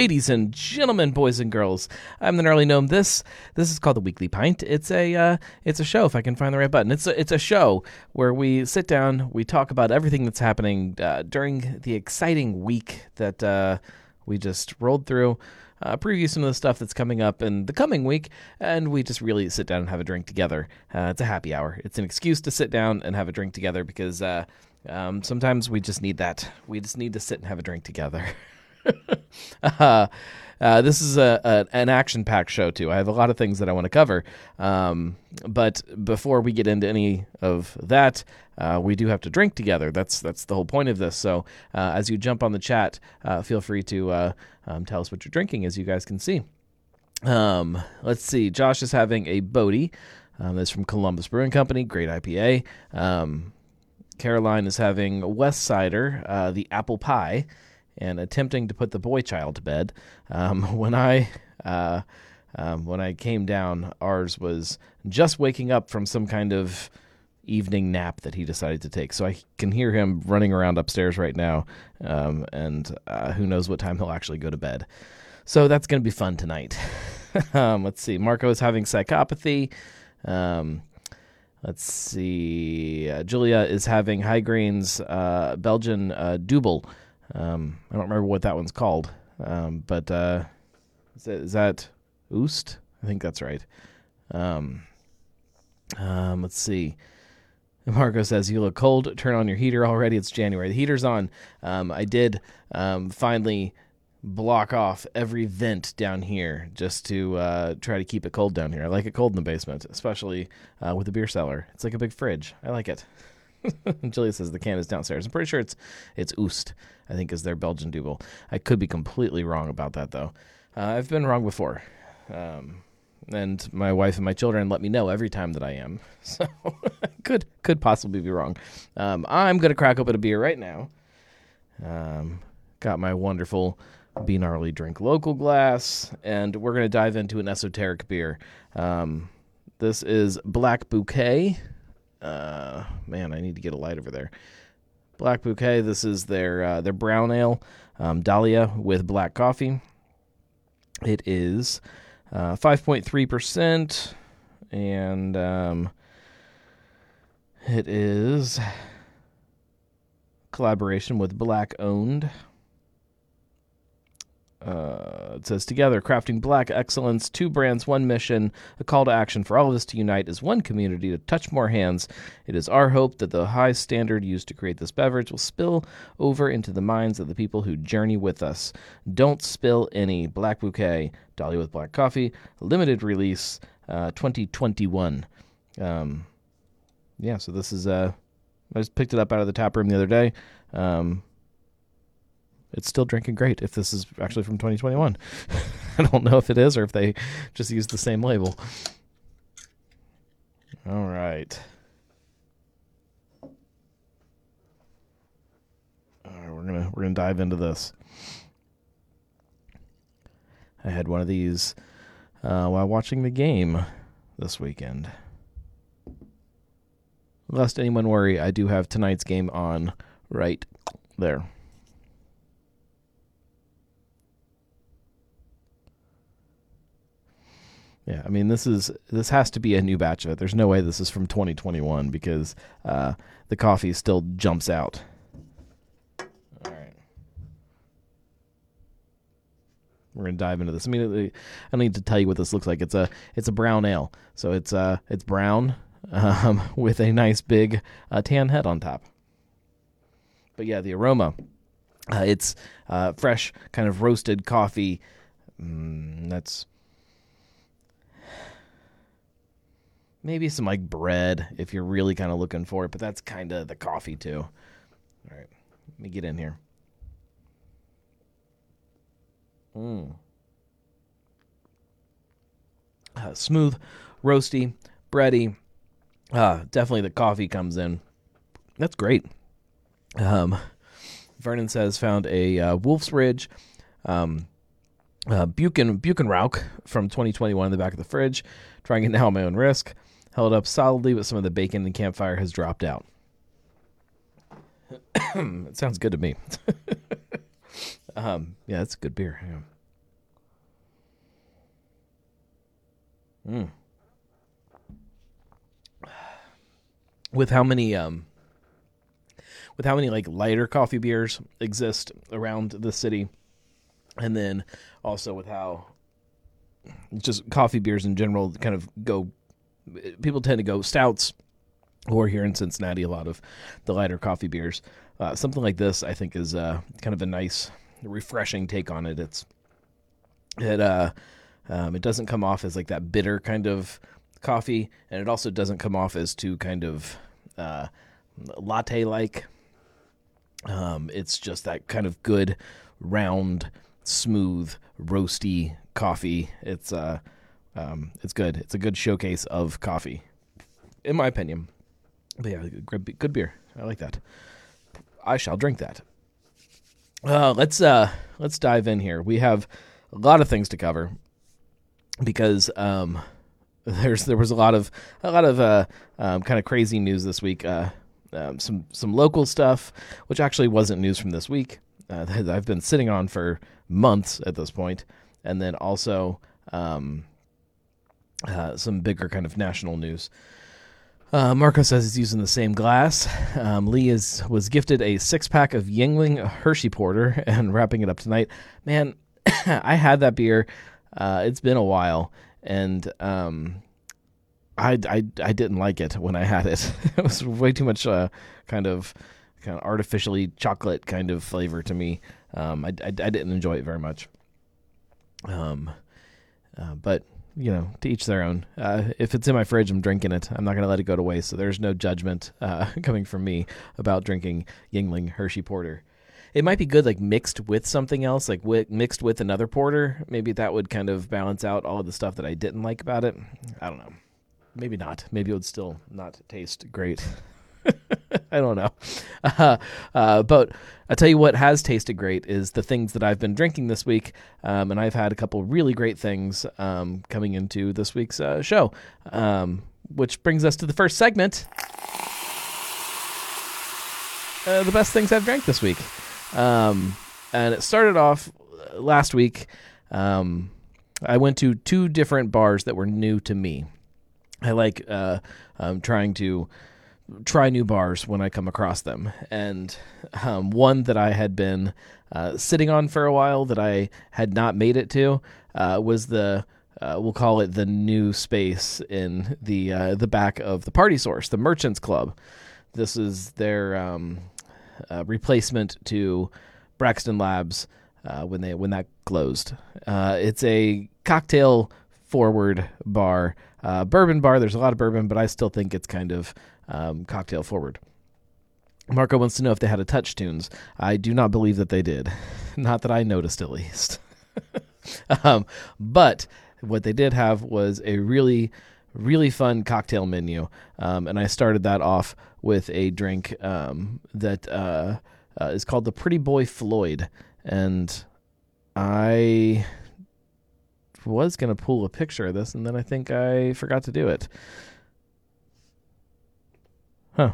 Ladies and gentlemen, boys and girls, I'm the gnarly gnome. This this is called the Weekly Pint. It's a uh, it's a show. If I can find the right button, it's a, it's a show where we sit down, we talk about everything that's happening uh, during the exciting week that uh, we just rolled through. Uh, preview some of the stuff that's coming up in the coming week, and we just really sit down and have a drink together. Uh, it's a happy hour. It's an excuse to sit down and have a drink together because uh, um, sometimes we just need that. We just need to sit and have a drink together. uh, uh, this is a, a an action packed show too. I have a lot of things that I want to cover, um, but before we get into any of that, uh, we do have to drink together. That's that's the whole point of this. So uh, as you jump on the chat, uh, feel free to uh, um, tell us what you're drinking, as you guys can see. Um, let's see. Josh is having a Bodhi. Um, that's from Columbus Brewing Company. Great IPA. Um, Caroline is having West Cider, uh, the apple pie, and attempting to put the boy child to bed. Um, when I uh, um, when I came down, ours was just waking up from some kind of evening nap that he decided to take. So I can hear him running around upstairs right now, um, and uh, who knows what time he'll actually go to bed. So that's going to be fun tonight. um, let's see. Marco is having psychopathy. Um, let's see. Uh, Julia is having high grains uh, Belgian uh, double. Um, I don't remember what that one's called, um, but uh, is, that, Oost? I think that's right. Um, um, let's see. Marco says, You look cold. Turn on your heater already. It's January. The heater's on. Um, I did um, finally block off every vent down here just to uh, try to keep it cold down here. I like it cold in the basement, especially uh, with the beer cellar. It's like a big fridge. I like it. Julia says the can is downstairs. I'm pretty sure it's it's Oost. I think is their Belgian double. I could be completely wrong about that though. Uh, I've been wrong before. Um, and my wife and my children let me know every time that I am. So could could possibly be wrong. Um, I'm gonna crack open a beer right now. Um, got my wonderful Be Gnarly Drink local glass, and we're gonna dive into an esoteric beer. Um, this is Black Bouquet. Uh, man, I need to get a light over there. Black Bouquet. This is their uh, their brown ale, um, Dahlia with black coffee. It is uh, 5.3%, and um, it is collaboration with Black Owned. Uh, it says together crafting black excellence two brands one mission a call to action for all of us to unite as one community to touch more hands. It is our hope that the high standard used to create this beverage will spill over into the minds of the people who journey with us. Don't spill any black bouquet dahlia with black coffee limited release uh, 2021 um, yeah so this is uh i just picked it up out of the tap room the other day. Um, it's still drinking great if this is actually from 2021. I don't know if it is or if they just used the same label. All right. All right, we're gonna we're gonna dive into this. I had one of these uh, while watching the game this weekend. Lest anyone worry, I do have tonight's game on right there. Yeah, I mean this is this has to be a new batch of it. There's no way this is from 2021 because uh, the coffee still jumps out. All right, we're gonna dive into this. I mean, I need to tell you what this looks like. It's a it's a brown ale, so it's uh it's brown um, with a nice big uh, tan head on top. But yeah, the aroma, uh, it's uh, fresh, kind of roasted coffee. Mm, that's maybe some like bread if you're really kind of looking for it, but that's kind of the coffee too. All right, let me get in here. Mm. Uh, smooth, roasty, bready. Uh, definitely the coffee comes in. That's great. Um, Vernon says found a uh, Wolf's Ridge um, uh, Buchan Buchenrauch from 2021 in the back of the fridge. Trying it now at my own risk held up solidly, but some of the bacon and campfire has dropped out. it sounds good to me. um, yeah, that's a good beer. Yeah. Mm. With how many um, with how many like lighter coffee beers exist around the city, and then also with how just coffee beers in general kind of go people tend to go stouts or here in Cincinnati a lot of the lighter coffee beers uh, something like this I think is uh, kind of a nice refreshing take on it it's it uh um, it doesn't come off as like that bitter kind of coffee, and it also doesn't come off as too kind of uh, latte like. Um, it's just that kind of good, round, smooth, roasty coffee. It's uh, um, it's good. It's a good showcase of coffee, in my opinion. But yeah, good, beer. I like that. I shall drink that. Uh, let's uh, let's dive in here. We have a lot of things to cover because um, there's there was a lot of a lot of uh, um, kind of crazy news this week. Uh, um, some some local stuff, which actually wasn't news from this week. Uh, I've been sitting on for months at this point, and then also um, uh, some bigger kind of national news. Uh, Marco says he's using the same glass. Um, Lee is was gifted a six pack of Yuengling Hershey Porter and wrapping it up tonight. Man, I had that beer. Uh, it's been a while, and um, I, I I didn't like it when I had it. it was way too much uh, kind of kind of artificially chocolate kind of flavor to me. Um, I, I, I didn't enjoy it very much. Um, uh, but you know, to each their own. Uh, if it's in my fridge, I'm drinking it. I'm not going to let it go to waste. So there's no judgment uh, coming from me about drinking Yuengling Hershey Porter. It might be good, like mixed with something else, like mixed with another porter. Maybe that would kind of balance out all of the stuff that I didn't like about it. I don't know. Maybe not. Maybe it would still not taste great. I don't know. Uh, uh, but I tell you what has tasted great is the things that I've been drinking this week, um, and I've had a couple really great things um, coming into this week's uh, show, um, which brings us to the first segment. Uh, the best things I've drank this week, um, and it started off last week. Um, I went to two different bars that were new to me. I like uh, um, trying to try new bars when I come across them. And um, one that I had been uh, sitting on for a while that I had not made it to uh, was the uh, we'll call it the new space in the uh, the back of the Party Source, the Merchants Club. This is their um, uh, replacement to Braxton Labs uh, when they when that closed. it's a cocktail forward bar, bourbon bar. There's a lot of bourbon, but I still think it's kind of um, cocktail forward. Marco wants to know if they had a touch tunes. I do not believe that they did. Not that I noticed, at least. um, but what they did have was a really, really fun cocktail menu. Um, and I started that off with a drink um, that uh, uh, is called the Pretty Boy Floyd. And I was going to pull a picture of this, and then I think I forgot to do it. Huh.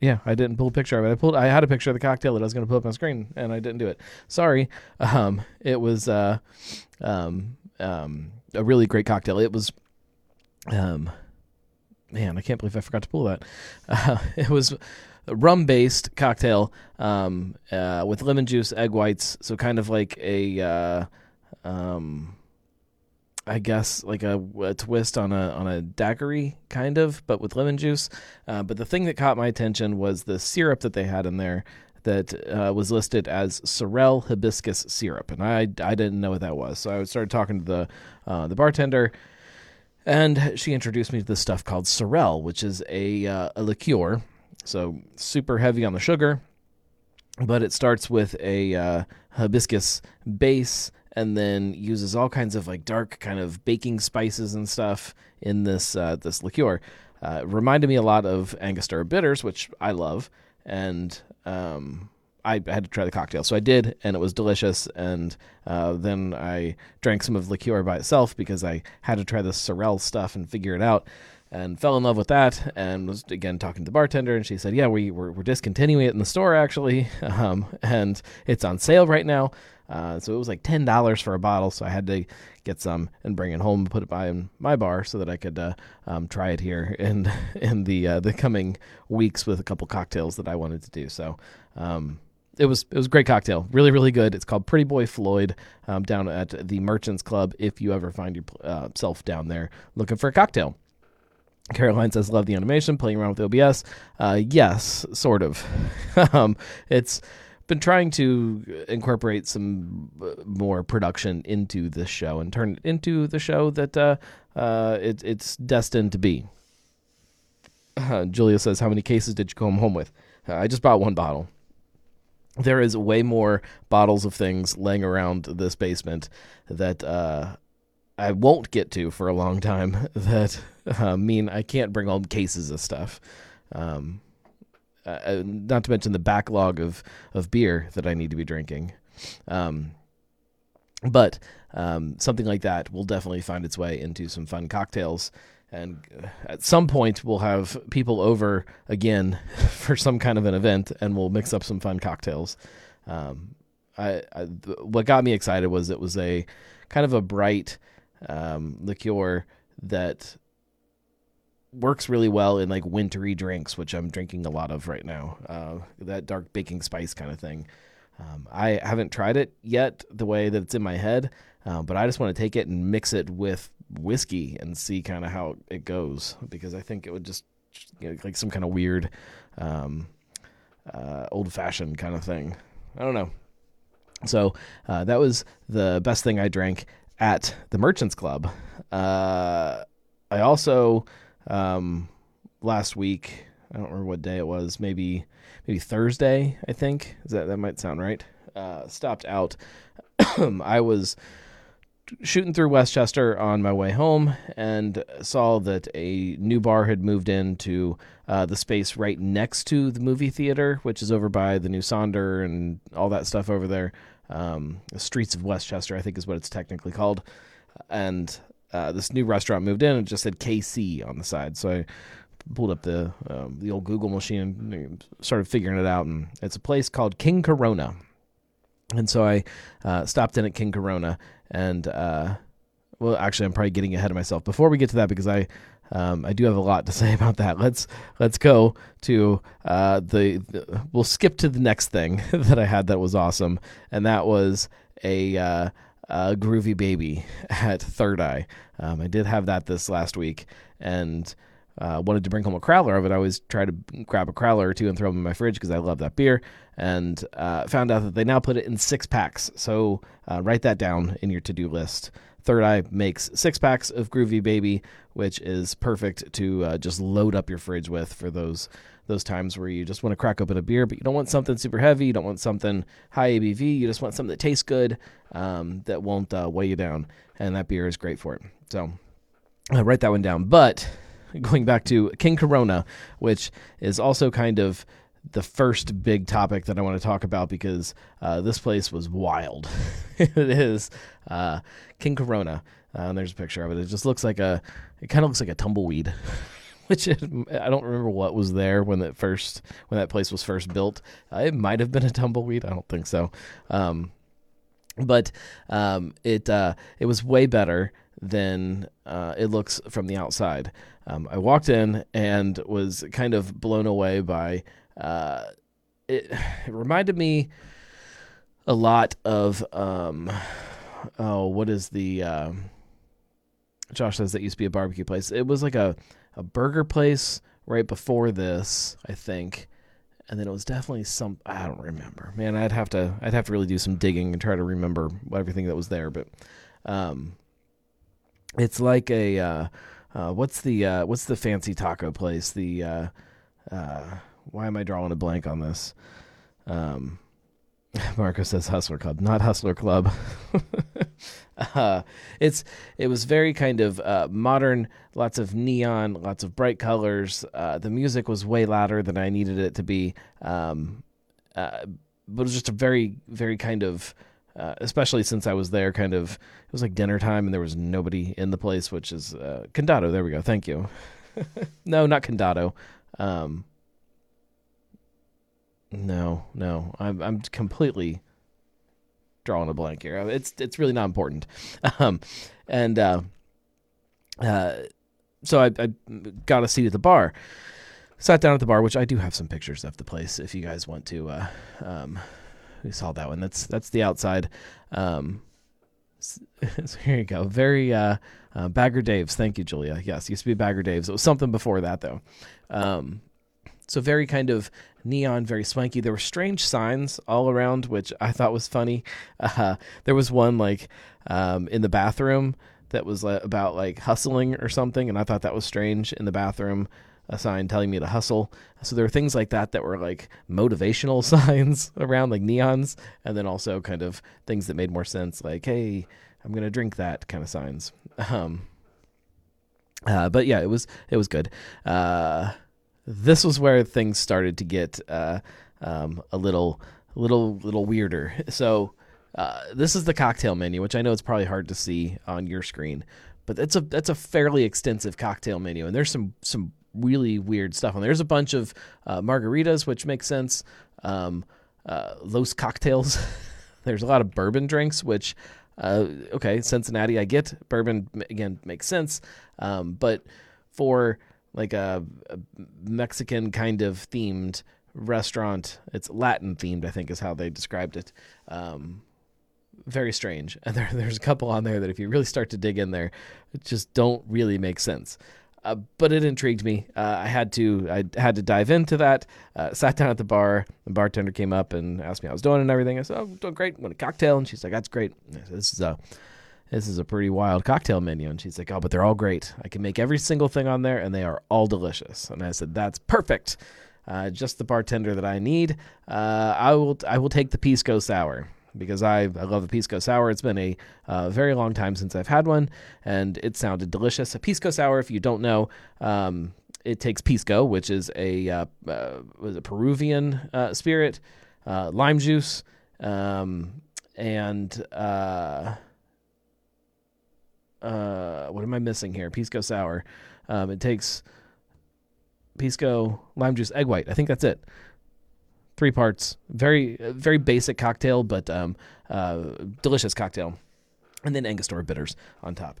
Yeah, I didn't pull a picture of it. I pulled. I had a picture of the cocktail that I was going to put up on screen, and I didn't do it. Sorry. Um, it was uh, um, um, a really great cocktail. It was, um, man, I can't believe I forgot to pull that. Uh, it was a rum-based cocktail um, uh, with lemon juice, egg whites, so kind of like a uh, um I guess like a, a, twist on a on a daiquiri kind of, but with lemon juice. Uh, but the thing that caught my attention was the syrup that they had in there that uh, was listed as Sorel hibiscus syrup, and I I didn't know what that was. So I started talking to the uh, the bartender, and she introduced me to this stuff called Sorel, which is a uh, a liqueur, so super heavy on the sugar, but it starts with a uh, hibiscus base and then uses all kinds of like dark kind of baking spices and stuff in this uh, this liqueur. Uh, reminded me a lot of Angostura bitters, which I love, and um, I had to try the cocktail, so I did, and it was delicious. And uh, then I drank some of liqueur by itself because I had to try the Sorel stuff and figure it out. And fell in love with that and was again talking to the bartender and she said yeah we, we're, we're discontinuing it in the store actually um, and it's on sale right now uh, so it was like ten dollars for a bottle so i had to get some and bring it home and put it by in my bar so that i could uh, um, try it here in in the uh, the coming weeks with a couple cocktails that i wanted to do so um, it was it was a great cocktail, really really good. It's called Pretty Boy Floyd um, down at the Merchants Club. If you ever find yourself uh, down there looking for a cocktail. Caroline says, "Love the animation, playing around with OBS." Uh, yes, sort of. um, it's been trying to incorporate some uh, more production into this show and turn it into the show that uh, uh, it, it's destined to be. Julia says, "How many cases did you come home with?" Uh, I just bought one bottle there is way more bottles of things laying around this basement that uh, I won't get to for a long time that uh, mean I can't bring home cases of stuff. Um, uh, uh, not to mention the backlog of, of beer that I need to be drinking. Um, but um, something like that will definitely find its way into some fun cocktails and uh, at some point we'll have people over again for some kind of an event and we'll mix up some fun cocktails um, I, I, what got me excited was it was a kind of a bright um, liqueur that works really well in like wintry drinks which i'm drinking a lot of right now uh, that dark baking spice kind of thing um, i haven't tried it yet the way that it's in my head uh, but i just want to take it and mix it with whiskey and see kind of how it goes because I think it would just you know, like some kind of weird um, uh, old fashioned kind of thing. I don't know. So uh, that was the best thing I drank at the Merchants Club. Uh, I also um, last week I don't remember what day it was. Maybe maybe Thursday. I think Is that that might sound right. Uh, stopped out. I was shooting through West Chester on my way home and saw that a new bar had moved into uh, the space right next to the movie theater, which is over by the new Sonder and all that stuff over there. Um, the Streets of West Chester, I think, is what it's technically called. And uh, this new restaurant moved in and just said KC on the side. So I pulled up the um, the old Google machine and started figuring it out. And it's a place called King Corona. And so I uh, stopped in at King Corona and uh, well, actually, I'm probably getting ahead of myself. Before we get to that, because I um, I do have a lot to say about that. Let's let's go to uh, the, the, We'll skip to the next thing that I had that was awesome, and that was a, uh, a groovy baby at Third Eye. Um, I did have that this last week, and uh, wanted to bring home a crowler of it. I always try to grab a crowler or two and throw them in my fridge because I love that beer. And uh, found out that they now put it in six packs. So uh, write that down in your to do list. Third Eye makes six packs of Groovy Baby, which is perfect to uh, just load up your fridge with for those those times where you just want to crack open a beer, but you don't want something super heavy. You don't want something high ABV. You just want something that tastes good, um, that won't uh, weigh you down. And that beer is great for it. So write that one down. But going back to King Corona, which is also kind of the first big topic that I want to talk about because uh, this place was wild. it is uh, King Corona. Uh, and there's a picture of it. It just looks like a. It kind of looks like a tumbleweed, which is, I don't remember what was there when that first when that place was first built. Uh, it might have been a tumbleweed. I don't think so. Um, but um, it uh, it was way better than uh, it looks from the outside. Um, I walked in and was kind of blown away by uh, it. It reminded me a lot of um, oh, what is the uh, Josh says that used to be a barbecue place. It was like a a burger place right before this, I think. And then it was definitely some I don't remember. Man, I'd have to I'd have to really do some digging and try to remember everything that was there, but um it's like a uh, uh, what's the uh, what's the fancy taco place? The uh, uh, why am I drawing a blank on this? Um, Marco says Hustler Club, not Hustler Club. uh, it's it was very kind of uh, modern, lots of neon, lots of bright colors. Uh, the music was way louder than I needed it to be, um, uh, but it was just a very very kind of uh, especially since I was there, kind of, it was like dinner time and there was nobody in the place, which is uh, Condado. There we go. Thank you. no, not Condado. Um, no, no, I'm I'm completely drawing a blank here. It's it's really not important. Um, and uh, uh, so I, I got a seat at the bar. Sat down at the bar, which I do have some pictures of the place if you guys want to. Uh, um, we saw that one. That's that's the outside. Um, so here you go. Very uh, uh, Bagger Dave's. Thank you, Julia. Yes, used to be Bagger Dave's. It was something before that though. Um, so very kind of neon, very swanky. There were strange signs all around, which I thought was funny. Uh, there was one like um, in the bathroom that was uh, about like hustling or something, and I thought that was strange in the bathroom. A sign telling me to hustle. So there were things like that that were like motivational signs around, like neons, and then also kind of things that made more sense, like "Hey, I'm gonna drink that" kind of signs. Um, uh, but yeah, it was it was good. Uh, this was where things started to get uh, um, a little little little weirder. So uh, this is the cocktail menu, which I know it's probably hard to see on your screen, but it's a that's a fairly extensive cocktail menu, and there's some some really weird stuff. And there's a bunch of uh, margaritas, which makes sense. Um, uh, Los cocktails. there's a lot of bourbon drinks, which uh, okay, Cincinnati, I get bourbon again makes sense, um, but for like a, a, Mexican kind of themed restaurant, it's Latin themed, I think is how they described it. Um, very strange. And there, there's a couple on there that if you really start to dig in there, just don't really make sense. Uh, but it intrigued me. Uh, I had to I had to dive into that. Uh, sat down at the bar. The bartender came up and asked me how I was doing and everything. I said, "Oh, doing great. Want a cocktail?" And she's like, "That's great." Said, "This is a this is a pretty wild cocktail menu." And she's like, "Oh, but they're all great. I can make every single thing on there, and they are all delicious." And I said, "That's perfect. Uh, just the bartender that I need. Uh, I will I will take the pisco sour." because I, I love a pisco sour. It's been a uh, very long time since I've had one, and it sounded delicious. A pisco sour, if you don't know, um, it takes pisco, which is a uh, uh, was a Peruvian uh, spirit, uh, lime juice, um, and uh, what am I missing here? Pisco sour. Um, it takes pisco, lime juice, egg white. I think that's it three parts. Very very basic cocktail, but um, uh, delicious cocktail. And then Angostura bitters on top.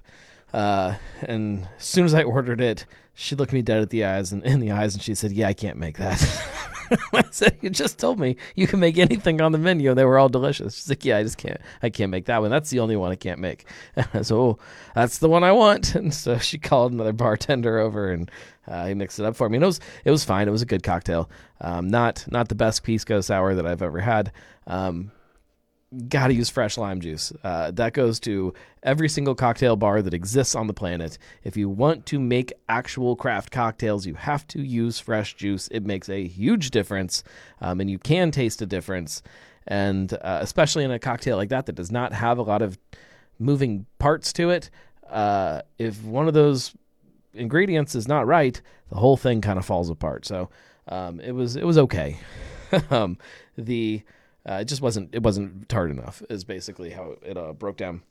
Uh, and as soon as I ordered it, she looked me dead at the eyes and in the eyes, and she said, "Yeah, I can't make that." I said, "You just told me you can make anything on the menu, and they were all delicious." She's like, "Yeah, I just can't. I can't make that one. That's the only one I can't make." so oh, that's the one I want. And so she called another bartender over, and uh, he mixed it up for me. And it was it was fine. It was a good cocktail. Um, not not the best pisco sour that I've ever had. Um, got to use fresh lime juice. Uh, that goes to every single cocktail bar that exists on the planet. If you want to make actual craft cocktails, you have to use fresh juice. It makes a huge difference, um, and you can taste a difference. And uh, especially in a cocktail like that that does not have a lot of moving parts to it, uh, if one of those ingredients is not right, the whole thing kind of falls apart. So um, it was it was okay. um, the uh, it just wasn't it wasn't tart enough. Is basically how it uh, broke down.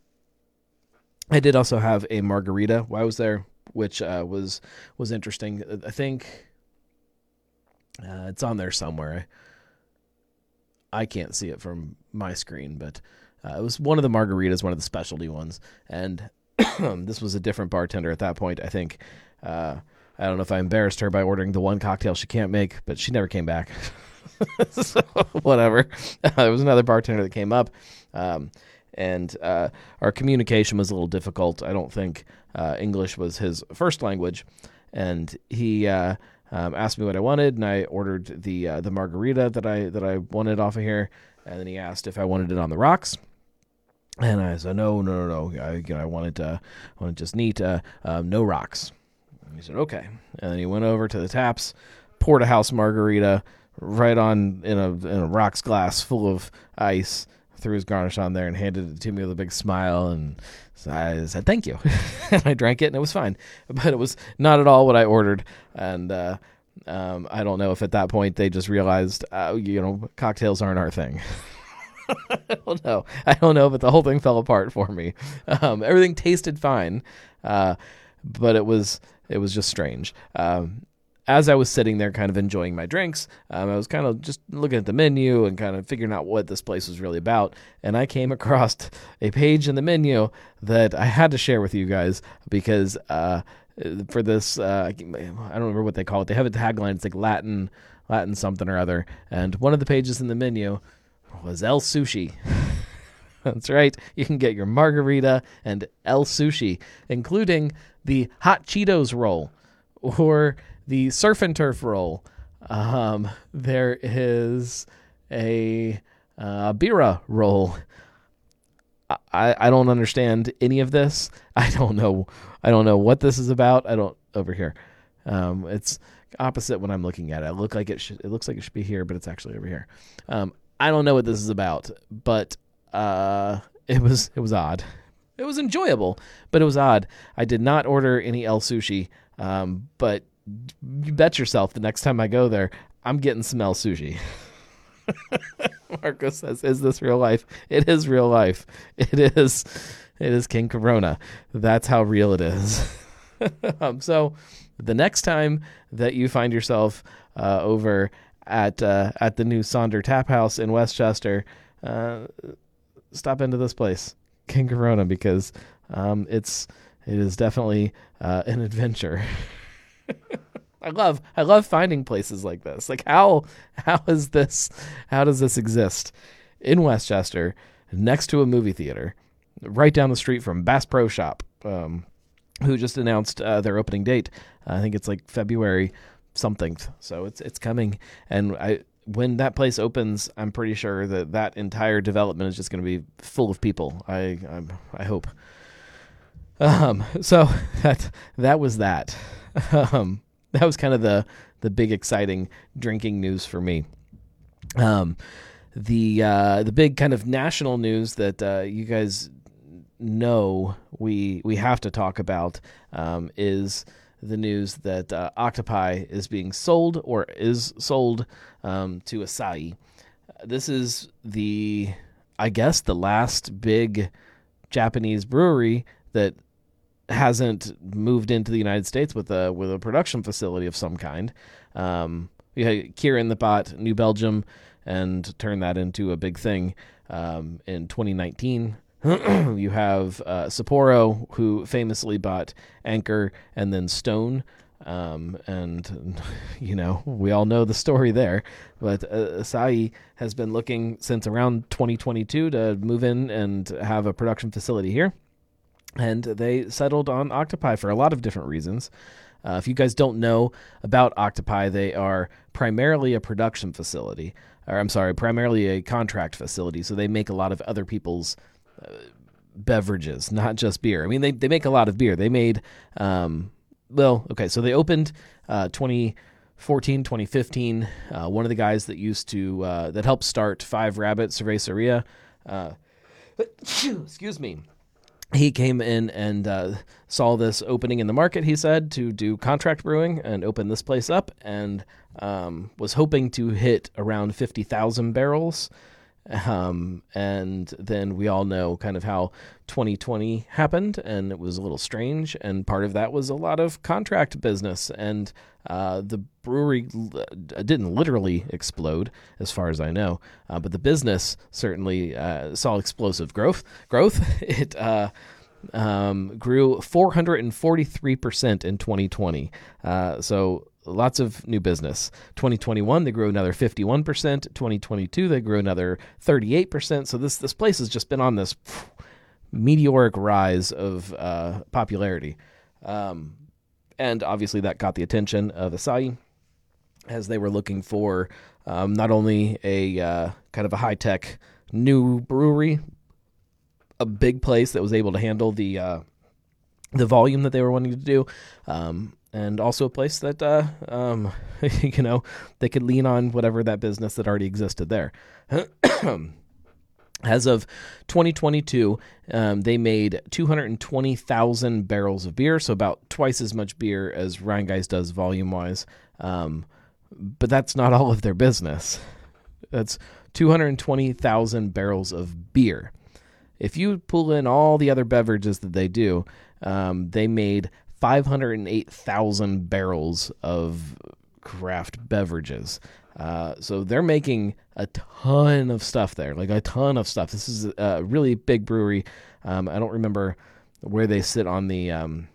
I did also have a margarita while I was there, which uh, was was interesting. I think uh, it's on there somewhere. I, I can't see it from my screen, but uh, it was one of the margaritas, one of the specialty ones, and this was a different bartender at that point. I think. Uh, I don't know if I embarrassed her by ordering the one cocktail she can't make, but she never came back. so, whatever. There was another bartender that came up, um, and uh, our communication was a little difficult. I don't think uh, English was his first language, and he uh, um, asked me what I wanted, and I ordered the uh, the margarita that I that I wanted off of here, and then he asked if I wanted it on the rocks. And I said, no, no, no, no. I, you know, I wanted, uh, I wanted just neat, uh, um, no rocks. And he said, okay. And then he went over to the taps, poured a house margarita right on in a in a rocks glass full of ice, threw his garnish on there, and handed it to me with a big smile. And I said, thank you. and I drank it, and it was fine. But it was not at all what I ordered. And uh, um, I don't know if at that point they just realized, uh, you know, cocktails aren't our thing. I don't know. I don't know, but the whole thing fell apart for me. Um, everything tasted fine, uh, but it was it was just strange. Um, as I was sitting there, kind of enjoying my drinks, um, I was kind of just looking at the menu and kind of figuring out what this place was really about. And I came across a page in the menu that I had to share with you guys because uh, for this, uh, I don't remember what they call it. They have a tagline. It's like Latin, Latin something or other. And one of the pages in the menu was El Sushi. That's right. You can get your margarita and El Sushi, including the hot Cheetos roll or the surf and turf roll. Um, there is a uh, birria roll. I, I don't understand any of this. I don't know. I don't know what this is about. I don't over here. Um, it's opposite when I'm looking at it. It look like it should. It looks like it should be here, but it's actually over here. Um, I don't know what this is about, but uh, it was it was odd. It was enjoyable, but it was odd. I did not order any El sushi, um, but you bet yourself the next time I go there, I'm getting some El sushi. Marco says, "Is this real life? It is real life. It is. It is King Corona. That's how real it is." um, so, the next time that you find yourself uh, over at uh, at the new Sonder Tap House in West Chester, uh, stop into this place, King Corona, because um, it's it is definitely uh, an adventure. I love I love finding places like this. Like how how is this how does this exist in West Chester next to a movie theater, right down the street from Bass Pro Shop, um, who just announced uh, their opening date. I think it's like February something. So it's it's coming, and I when that place opens, I'm pretty sure that that entire development is just going to be full of people. I I'm, I hope. Um, so that that was that. Um, that was kind of the the big exciting drinking news for me. Um, the uh, the big kind of national news that uh, you guys know we we have to talk about um, is the news that uh, Octopi is being sold or is sold um, to Asahi. This is the, I guess, the last big Japanese brewery that hasn't moved into the United States with a with a production facility of some kind. Um, we had Kirin that bought New Belgium and turned that into a big thing um, in 2019. you have uh, Sapporo, who famously bought Anchor and then Stone. Um, and, you know, we all know the story there. But uh, Asahi has been looking since around 2022 to move in and have a production facility here. And they settled on Octopi for a lot of different reasons. Uh, if you guys don't know about Octopi, they are primarily a production facility, or I'm sorry, primarily a contract facility. So they make a lot of other people's beverages, not just beer. I mean, they, they make a lot of beer. They made, um, well, okay, so they opened uh, 2014, 2015. Uh, one of the guys that used to, uh, that helped start Five Rabbit Cerveceria, uh, excuse me, he came in and uh, saw this opening in the market, he said, to do contract brewing and open this place up and um, was hoping to hit around 50,000 barrels. Um, and then we all know kind of how 2020 happened, and it was a little strange. And part of that was a lot of contract business, and uh, the brewery l- didn't literally explode, as far as I know, uh, but the business certainly uh, saw explosive growth. Growth. It uh, um, grew 443% in 2020. Uh, so lots of new business. 2021 they grew another 51%, 2022 they grew another 38%. So this this place has just been on this meteoric rise of uh, popularity. Um, and obviously that got the attention of Asahi as they were looking for um, not only a uh, kind of a high-tech new brewery, a big place that was able to handle the uh, the volume that they were wanting to do, um, and also a place that uh, um, you know they could lean on whatever that business that already existed there. As of 2022, um, they made 220,000 barrels of beer, so about twice as much beer as Rhinegeist does volume wise. Um, but that's not all of their business. That's 220,000 barrels of beer. If you pull in all the other beverages that they do, um, they made 508,000 barrels of craft beverages. Uh, so they're making a ton of stuff there, like a ton of stuff. This is a really big brewery. Um, I don't remember where they sit on the. Um,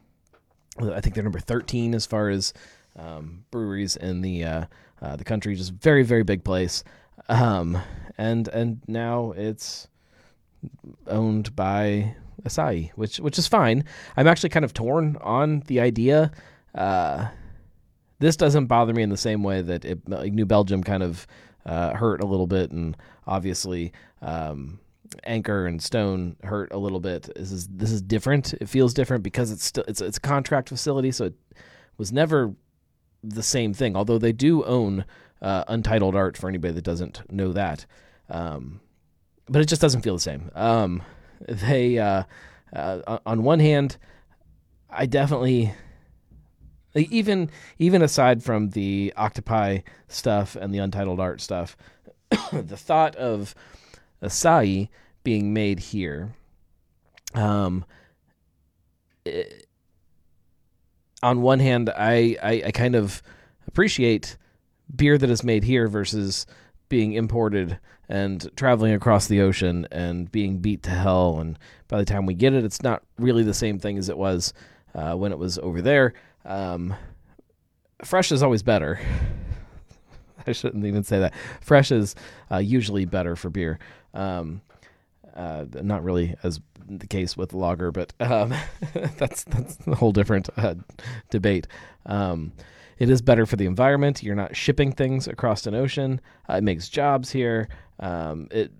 I think they're number 13 as far as um, breweries in the uh, uh, the country. Just very very big place. Um, and and now it's owned by Asahi, which which is fine. I'm actually kind of torn on the idea. Uh, this doesn't bother me in the same way that it, like New Belgium kind of uh, hurt a little bit, and obviously um, Anchor and Stone hurt a little bit. This is this is different. It feels different because it's still it's it's a contract facility, so it was never the same thing. Although they do own uh, untitled art for anybody that doesn't know that, um, but it just doesn't feel the same. Um, they uh, uh, on one hand, I definitely even even aside from the octopi stuff and the untitled art stuff, the thought of Asahi being made here, um, it, on one hand, I, I I kind of appreciate beer that is made here versus being imported and traveling across the ocean and being beat to hell. And by the time we get it, it's not really the same thing as it was uh, when it was over there. Um, fresh is always better. I shouldn't even say that. Fresh is uh, usually better for beer. Um, uh, not really as the case with lager, but um, that's that's a whole different uh, debate. It is better for the environment. You're not shipping things across an ocean. Uh, it makes jobs here. Um, it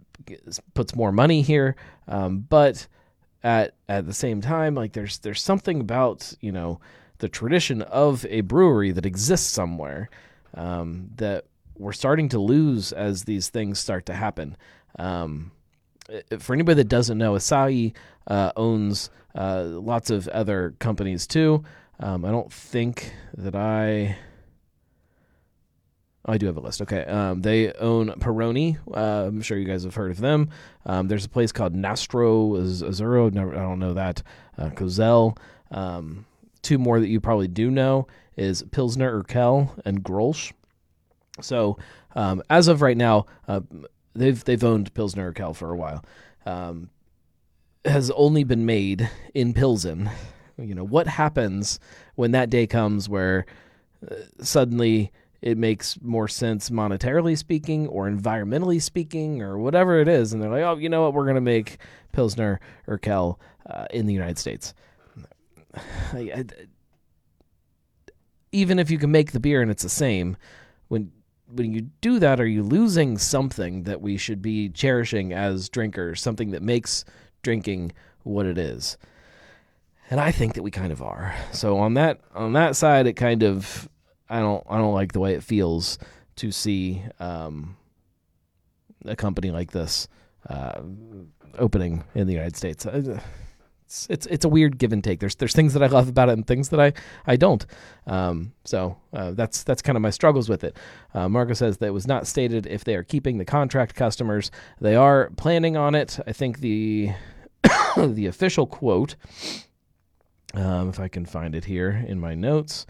puts more money here. Um, but at at the same time, like there's there's something about you know the tradition of a brewery that exists somewhere um, that we're starting to lose as these things start to happen. Um, for anybody that doesn't know, Asahi uh, owns uh, lots of other companies too. Um, I don't think that I. Oh, I do have a list. Okay. Um, they own Peroni. Uh, I'm sure you guys have heard of them. Um, there's a place called Nastro Azzurro. Never, I don't know that. Uh. Um, two more that you probably do know is Pilsner Urquell and Grolsch. So um, as of right now, uh, they've they've owned Pilsner Urquell for a while. Um, has only been made in Pilsen you know what happens when that day comes where uh, suddenly it makes more sense monetarily speaking or environmentally speaking or whatever it is and they're like oh you know what? We're going to make pilsner Urquell uh, in the united states. I, I, even if you can make the beer and it's the same when when you do that are you losing something that we should be cherishing as drinkers something that makes drinking what it is and I think that we kind of are. So on that on that side, it kind of I don't I don't like the way it feels to see um, a company like this uh, opening in the United States. Uh, it's, it's it's a weird give and take. There's there's things that I love about it and things that I I don't. Um, so uh, that's that's kind of my struggles with it. Uh, Marco says that it was not stated if they are keeping the contract customers. They are planning on it. I think the the official quote um, if I can find it here in my notes,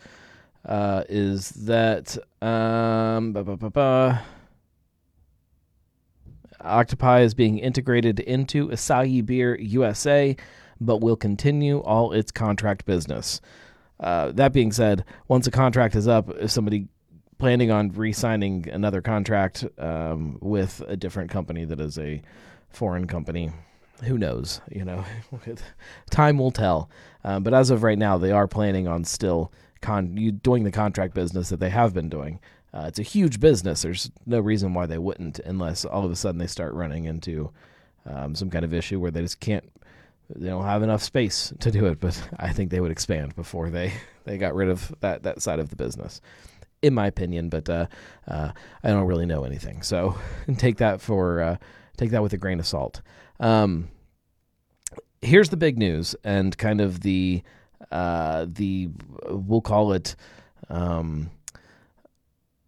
uh, is that um, bah, bah, bah, Octopi is being integrated into Asahi Beer USA, but will continue all its contract business. Uh, that being said, once a contract is up, if somebody planning on re-signing another contract um, with a different company that is a foreign company, who knows? You know, time will tell. Um, but as of right now, they are planning on still con- doing the contract business that they have been doing. Uh, it's a huge business. There's no reason why they wouldn't, unless all of a sudden they start running into um, some kind of issue where they just can't. They don't have enough space to do it. But I think they would expand before they they got rid of that that side of the business in my opinion, but uh, uh, I don't really know anything. So take that for uh, take that with a grain of salt. Um, here's the big news and kind of the uh, the we'll call it um,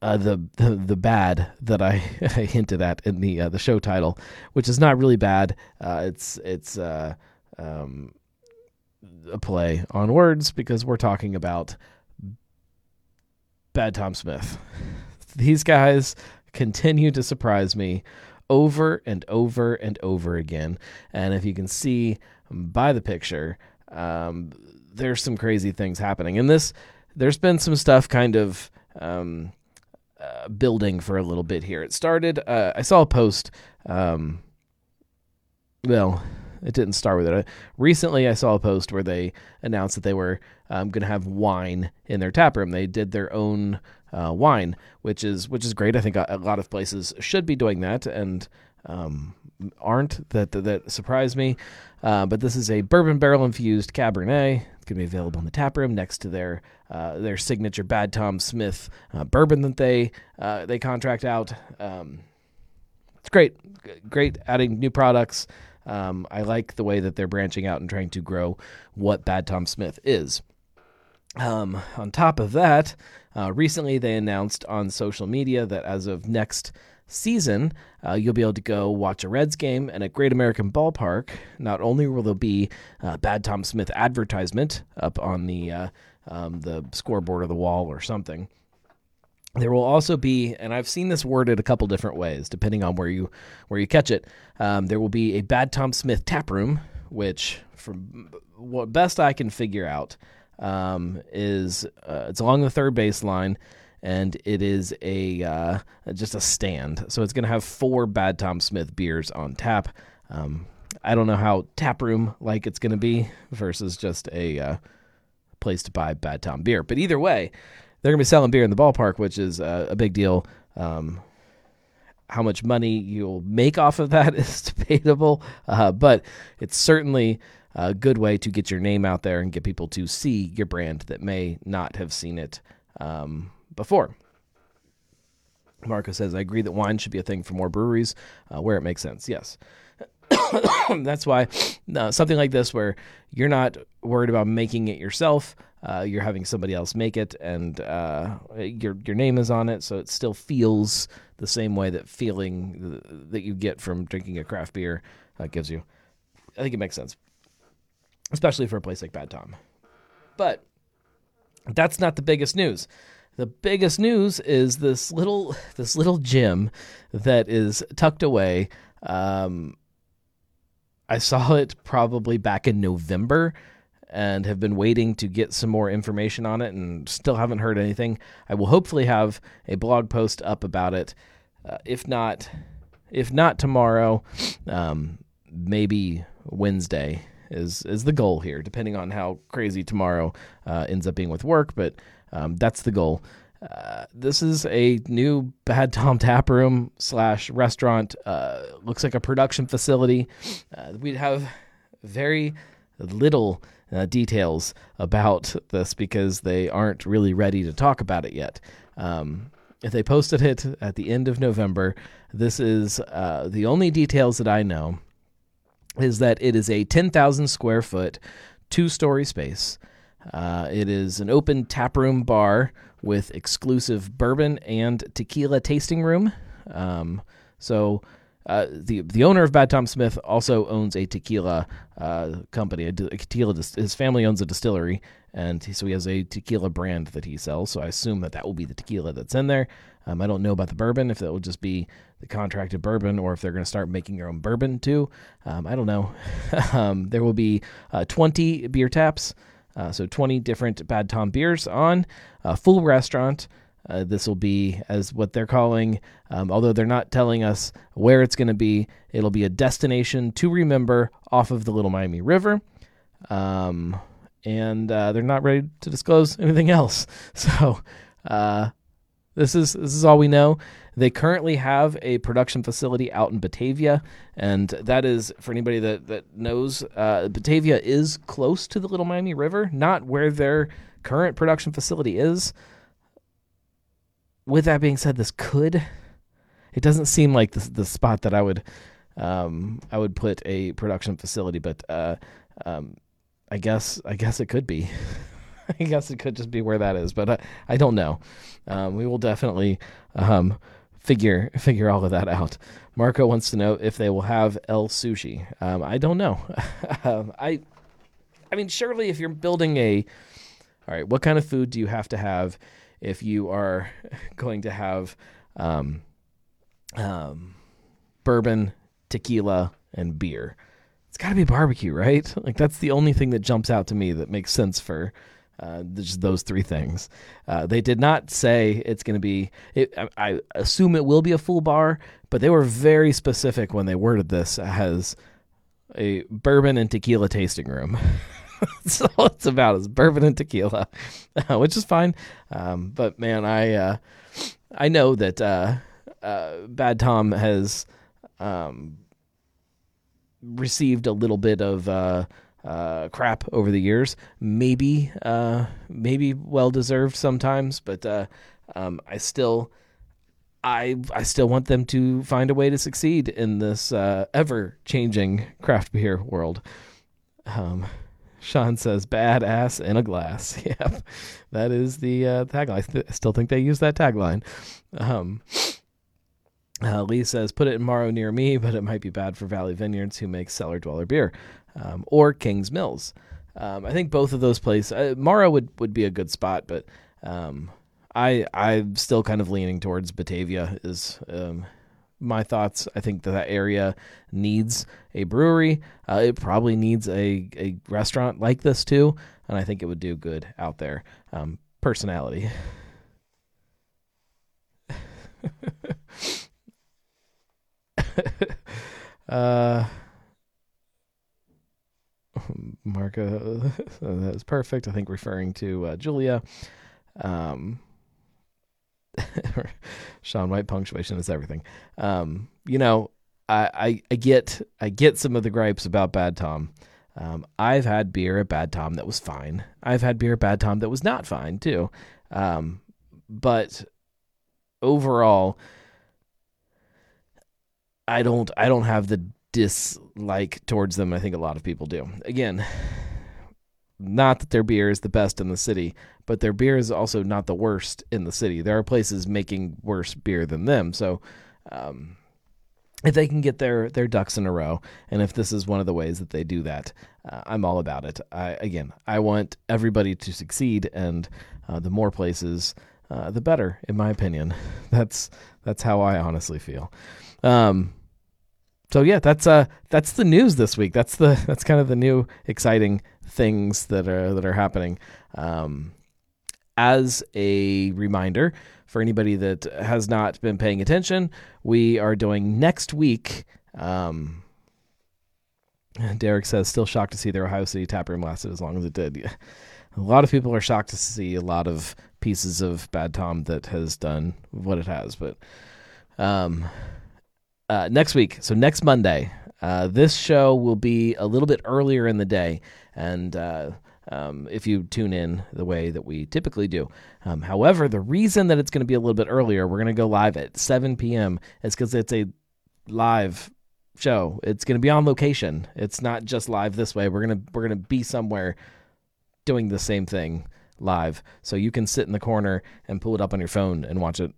uh, the, the the bad that I, I hinted at in the uh, the show title, which is not really bad. Uh, it's it's uh, um, a play on words because we're talking about Bad Tom Smith. These guys continue to surprise me over and over and over again. And if you can see by the picture, um, there's some crazy things happening. And this, there's been some stuff kind of um, uh, building for a little bit here. It started, uh, I saw a post, um, well, it didn't start with it. Uh, recently, I saw a post where they announced that they were um, going to have wine in their tap room. They did their own uh, wine, which is which is great. I think a, a, lot of places should be doing that and um, aren't. That that, that surprised me. Uh, but this is a bourbon barrel infused Cabernet. It's to be available in the tap room next to their uh, their signature Bad Tom Smith uh, bourbon that they uh, they contract out. Um, it's great, great adding new products. Um, I like the way that they're branching out and trying to grow what Bad Tom Smith is. Um, on top of that, uh, recently they announced on social media that as of next season, uh, you'll be able to go watch a Reds game, and at Great American Ballpark, not only will there be uh, Bad Tom Smith advertisement up on the uh, um, the scoreboard or the wall or something, there will also be, and I've seen this worded a couple different ways depending on where you where you catch it. Um, there will be a Bad Tom Smith tap room, which, from what best I can figure out, um, is uh, it's along the third baseline, and it is a uh, just a stand. So it's going to have four Bad Tom Smith beers on tap. Um, I don't know how tap room like it's going to be versus just a uh, place to buy Bad Tom beer, but either way they're going to be selling beer in the ballpark, which is uh, a big deal. Um, how much money you'll make off of that is debatable, uh, but it's certainly a good way to get your name out there and get people to see your brand that may not have seen it um, before. Marco says, I agree that wine should be a thing for more breweries uh, where it makes sense. Yes. That's why uh, something like this, where you're not worried about making it yourself, uh, you're having somebody else make it, and uh, your your name is on it, so it still feels the same way that feeling that you get from drinking a craft beer uh, gives you. I think it makes sense, especially for a place like Bad Tom. But that's not the biggest news. The biggest news is this little this little gym that is tucked away. Um, I saw it probably back in November and have been waiting to get some more information on it and still haven't heard anything. I will hopefully have a blog post up about it. Uh, if not, if not tomorrow, um, maybe Wednesday is is the goal here, depending on how crazy tomorrow uh, ends up being with work. But um, that's the goal. Uh, this is a new Bad Tom Tap Room slash restaurant. Uh, looks like a production facility. Uh, we'd have very little uh, details about this because they aren't really ready to talk about it yet. Um, if they posted it at the end of November, this is uh, the only details that I know is that it is a 10,000 square foot, two story space. Uh, it is an open taproom bar with exclusive bourbon and tequila tasting room. Um, so uh, the the owner of Bad Tom Smith also owns a tequila uh, company. A, tequila his family owns a distillery, and he, so he has a tequila brand that he sells. So I assume that that will be the tequila that's in there. Um, I don't know about the bourbon if that will just be the contracted bourbon or if they're going to start making their own bourbon too. Um, I don't know. um, there will be uh, 20 beer taps, uh, so 20 different Bad Tom beers on a full restaurant. Uh, this will be as what they're calling, um, although they're not telling us where it's going to be. It'll be a destination to remember off of the Little Miami River, um, and uh, they're not ready to disclose anything else. So uh, this is this is all we know. They currently have a production facility out in Batavia, and that is for anybody that that knows. Uh, Batavia is close to the Little Miami River, not where their current production facility is with that being said, this could. It doesn't seem like the the spot that I would, um, I would put a production facility, but uh, um, I guess I guess it could be. I guess it could just be where that is, but uh, I don't know. Um, we will definitely um, figure figure all of that out. Marco wants to know if they will have El Sushi. Um, I don't know. Um, I I mean, surely if you're building a, all right, what kind of food do you have to have if you are going to have um, um, bourbon, tequila, and beer? It's got to be barbecue, right? Like that's the only thing that jumps out to me that makes sense for uh, just those three things. Uh, they did not say it's going to be. It, I, I, assume it will be a full bar, but they were very specific when they worded this as a bourbon and tequila tasting room. All it's about is bourbon and tequila, uh, which is fine. Um, but man, I uh, I know that uh, uh, Bad Tom has um, received a little bit of uh, crap over the years. Maybe, uh, maybe well deserved sometimes, but uh, um, I still, I I still want them to find a way to succeed in this uh, ever changing craft beer world. Um, Sean says, "Badass in a glass." yep, that is the uh, tagline. I still think they use that tagline. Um, uh, Lee says, put it in Morrow near me, but it might be bad for Valley Vineyards, who makes Cellar Dweller beer um, or King's Mills. Um, I think both of those places. Uh, Morrow would, would be a good spot, but um, I I'm still kind of leaning towards Batavia. Is um, my thoughts. I think that, that area needs a brewery. Uh, it probably needs a a restaurant like this too, and I think it would do good out there. Um, personality. uh Marco, that is perfect. I think referring to uh, Julia. Um, Sean White punctuation is everything. Um, you know, I, I, I get I get some of the gripes about Bad Tom. Um, I've had beer at Bad Tom that was fine. I've had beer at Bad Tom that was not fine too. Um, but overall, I don't I don't have the dislike towards them. I think a lot of people do. Again, not that their beer is the best in the city, but their beer is also not the worst in the city. There are places making worse beer than them. So, um, if they can get their their ducks in a row, and if this is one of the ways that they do that, uh, I'm all about it. I, again, I want everybody to succeed, and uh, the more places, uh, the better, in my opinion. That's that's how I honestly feel. Um, so yeah, that's uh that's the news this week. That's the that's kind of the new exciting things that are that are happening. Um, as a reminder for anybody that has not been paying attention, we are doing next week. Um, Derek says, still shocked to see their Ohio City tap room lasted as long as it did. A lot of people are shocked to see a lot of pieces of Bad Tom that has done what it has, but um, uh, next week, so next Monday, uh, this show will be a little bit earlier in the day, and uh, um, if you tune in the way that we typically do. Um, however, the reason that it's going to be a little bit earlier, we're going to go live at 7 p.m. is because it's a live show. It's going to be on location. It's not just live this way. We're gonna we're gonna be somewhere doing the same thing live, so you can sit in the corner and pull it up on your phone and watch it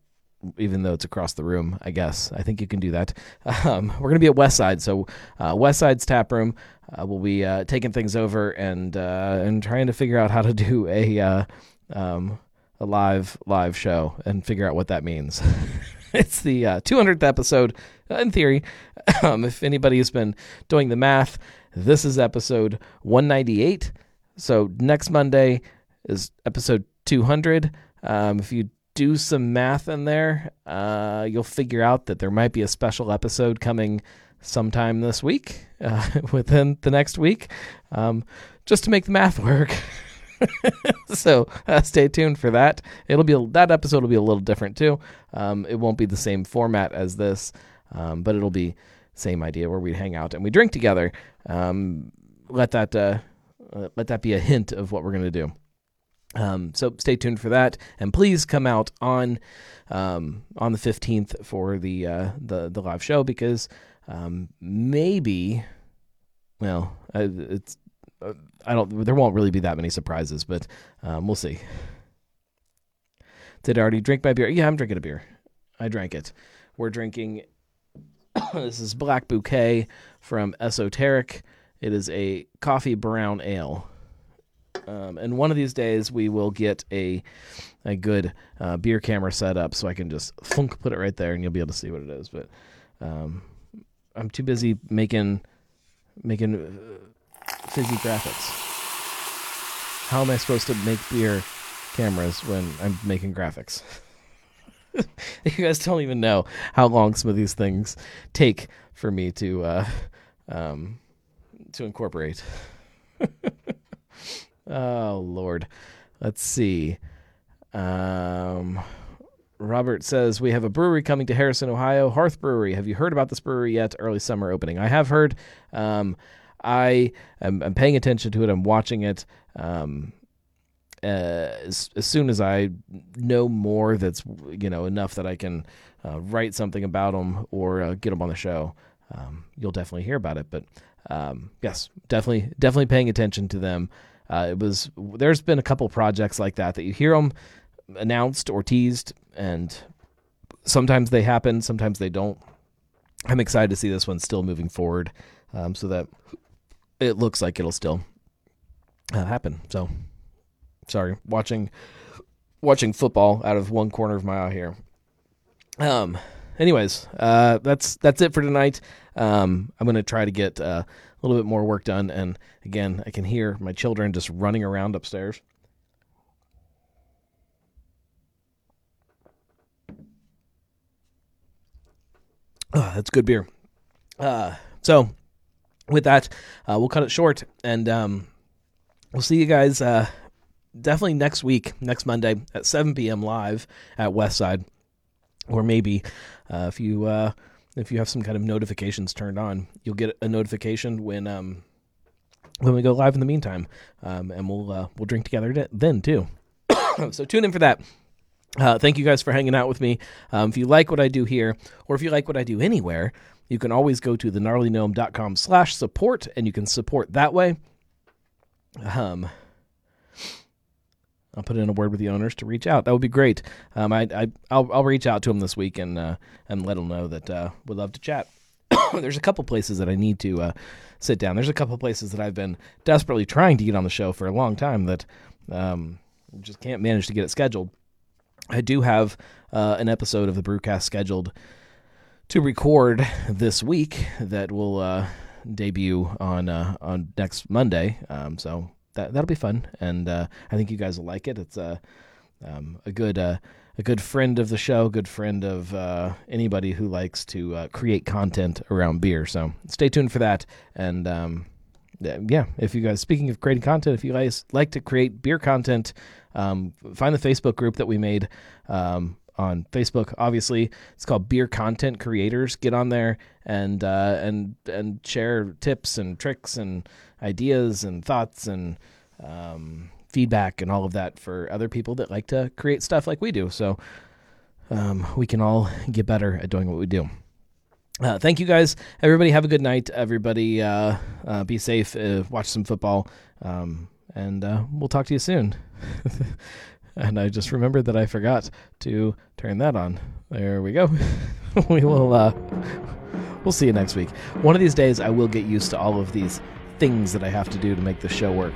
even though it's across the room, I guess. I think you can do that. Um, we're going to be at Westside. So, uh, Westside's tap room. Uh, we'll be uh, taking things over and uh, and trying to figure out how to do a uh, um, a live live show and figure out what that means. it's the 200th uh, episode, in theory. Um, if anybody has been doing the math, this is episode 198. So next Monday is episode 200. Um, if you do some math in there, uh, you'll figure out that there might be a special episode coming sometime this week, uh, within the next week, um, just to make the math work. so uh, stay tuned for that. It'll be that episode will be a little different too. Um, it won't be the same format as this, um, but it'll be same idea where we hang out and we drink together. Um, let that uh, let that be a hint of what we're gonna do. Um, so stay tuned for that, and please come out on um, on the fifteenth for the uh, the the live show because um, maybe, well, it's uh, I don't there won't really be that many surprises, but um, we'll see. Did I already drink my beer? Yeah, I'm drinking a beer. I drank it. We're drinking. this is Black Bouquet from Esoteric. It is a coffee brown ale. Um, and one of these days we will get a a good uh, beer camera set up so I can just thunk put it right there and you'll be able to see what it is. But um, I'm too busy making making uh, fizzy graphics. How am I supposed to make beer cameras when I'm making graphics? you guys don't even know how long some of these things take for me to uh, um, to incorporate. oh Lord, let's see. Um, Robert says we have a brewery coming to Harrison, Ohio, Hearth Brewery. Have you heard about this brewery yet? Early summer opening. I have heard. Um, I am I'm paying attention to it. I'm watching it. Um, uh, as, as soon as I know more, that's you know enough that I can uh, write something about them or uh, get them on the show. Um, you'll definitely hear about it. But um, yes, definitely definitely paying attention to them. Uh, it was there's been a couple projects like that that you hear them announced or teased, and sometimes they happen, sometimes they don't. I'm excited to see this one still moving forward, um, so that it looks like it'll still uh, happen. So, sorry, watching watching football out of one corner of my eye here. Um. Anyways, uh, that's that's it for tonight. Um, I'm gonna try to get uh, a little bit more work done, and again, I can hear my children just running around upstairs. Oh, that's good beer. Uh, so, with that, uh, we'll cut it short, and um, we'll see you guys uh, definitely next week, next Monday at 7 p.m. live at Westside, or maybe uh, if you uh, if you have some kind of notifications turned on, you'll get a notification when um, when we go live. In the meantime, um, and we'll uh, we'll drink together then too. so tune in for that. Uh, thank you guys for hanging out with me. Um, if you like what I do here, or if you like what I do anywhere, you can always go to thegnarlygnome.com slash support, and you can support that way. Um, I'll put in a word with the owners to reach out. That would be great. Um, I, I I'll, I'll reach out to them this week and uh, and let them know that uh, would love to chat. There's a couple places that I need to uh, sit down. There's a couple places that I've been desperately trying to get on the show for a long time that um, just can't manage to get it scheduled. I do have uh, an episode of the Brewcast scheduled to record this week that will uh, debut on uh, on next Monday. Um, so that that'll be fun, and uh, I think you guys will like it. It's a um, a good uh, a good friend of the show, good friend of uh, anybody who likes to create content around beer. So stay tuned for that, and. Um, yeah, if you guys, speaking of creating content, if you guys like to create beer content, um, find the Facebook group that we made um, on Facebook. Obviously, it's called Beer Content Creators. Get on there and uh, and and share tips and tricks and ideas and thoughts and um, feedback and all of that for other people that like to create stuff like we do. So um, we can all get better at doing what we do. Uh, thank you guys. Everybody have a good night. Everybody uh, uh, be safe. Uh, watch some football. Um, and uh, we'll talk to you soon. and I just remembered that I forgot to turn that on. There we go. we will uh, we'll see you next week. One of these days I will get used to all of these things that I have to do to make the show work.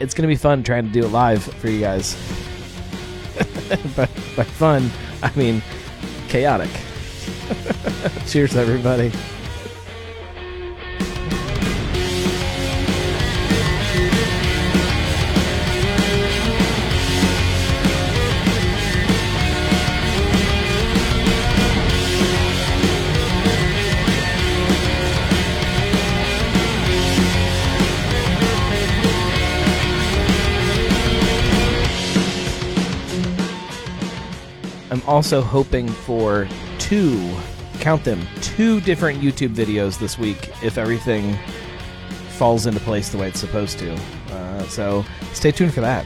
It's going to be fun trying to do it live for you guys. by, by fun, I mean chaotic. Cheers everybody. Also hoping for two, count them, two different YouTube videos this week if everything falls into place the way it's supposed to. Uh, so stay tuned for that.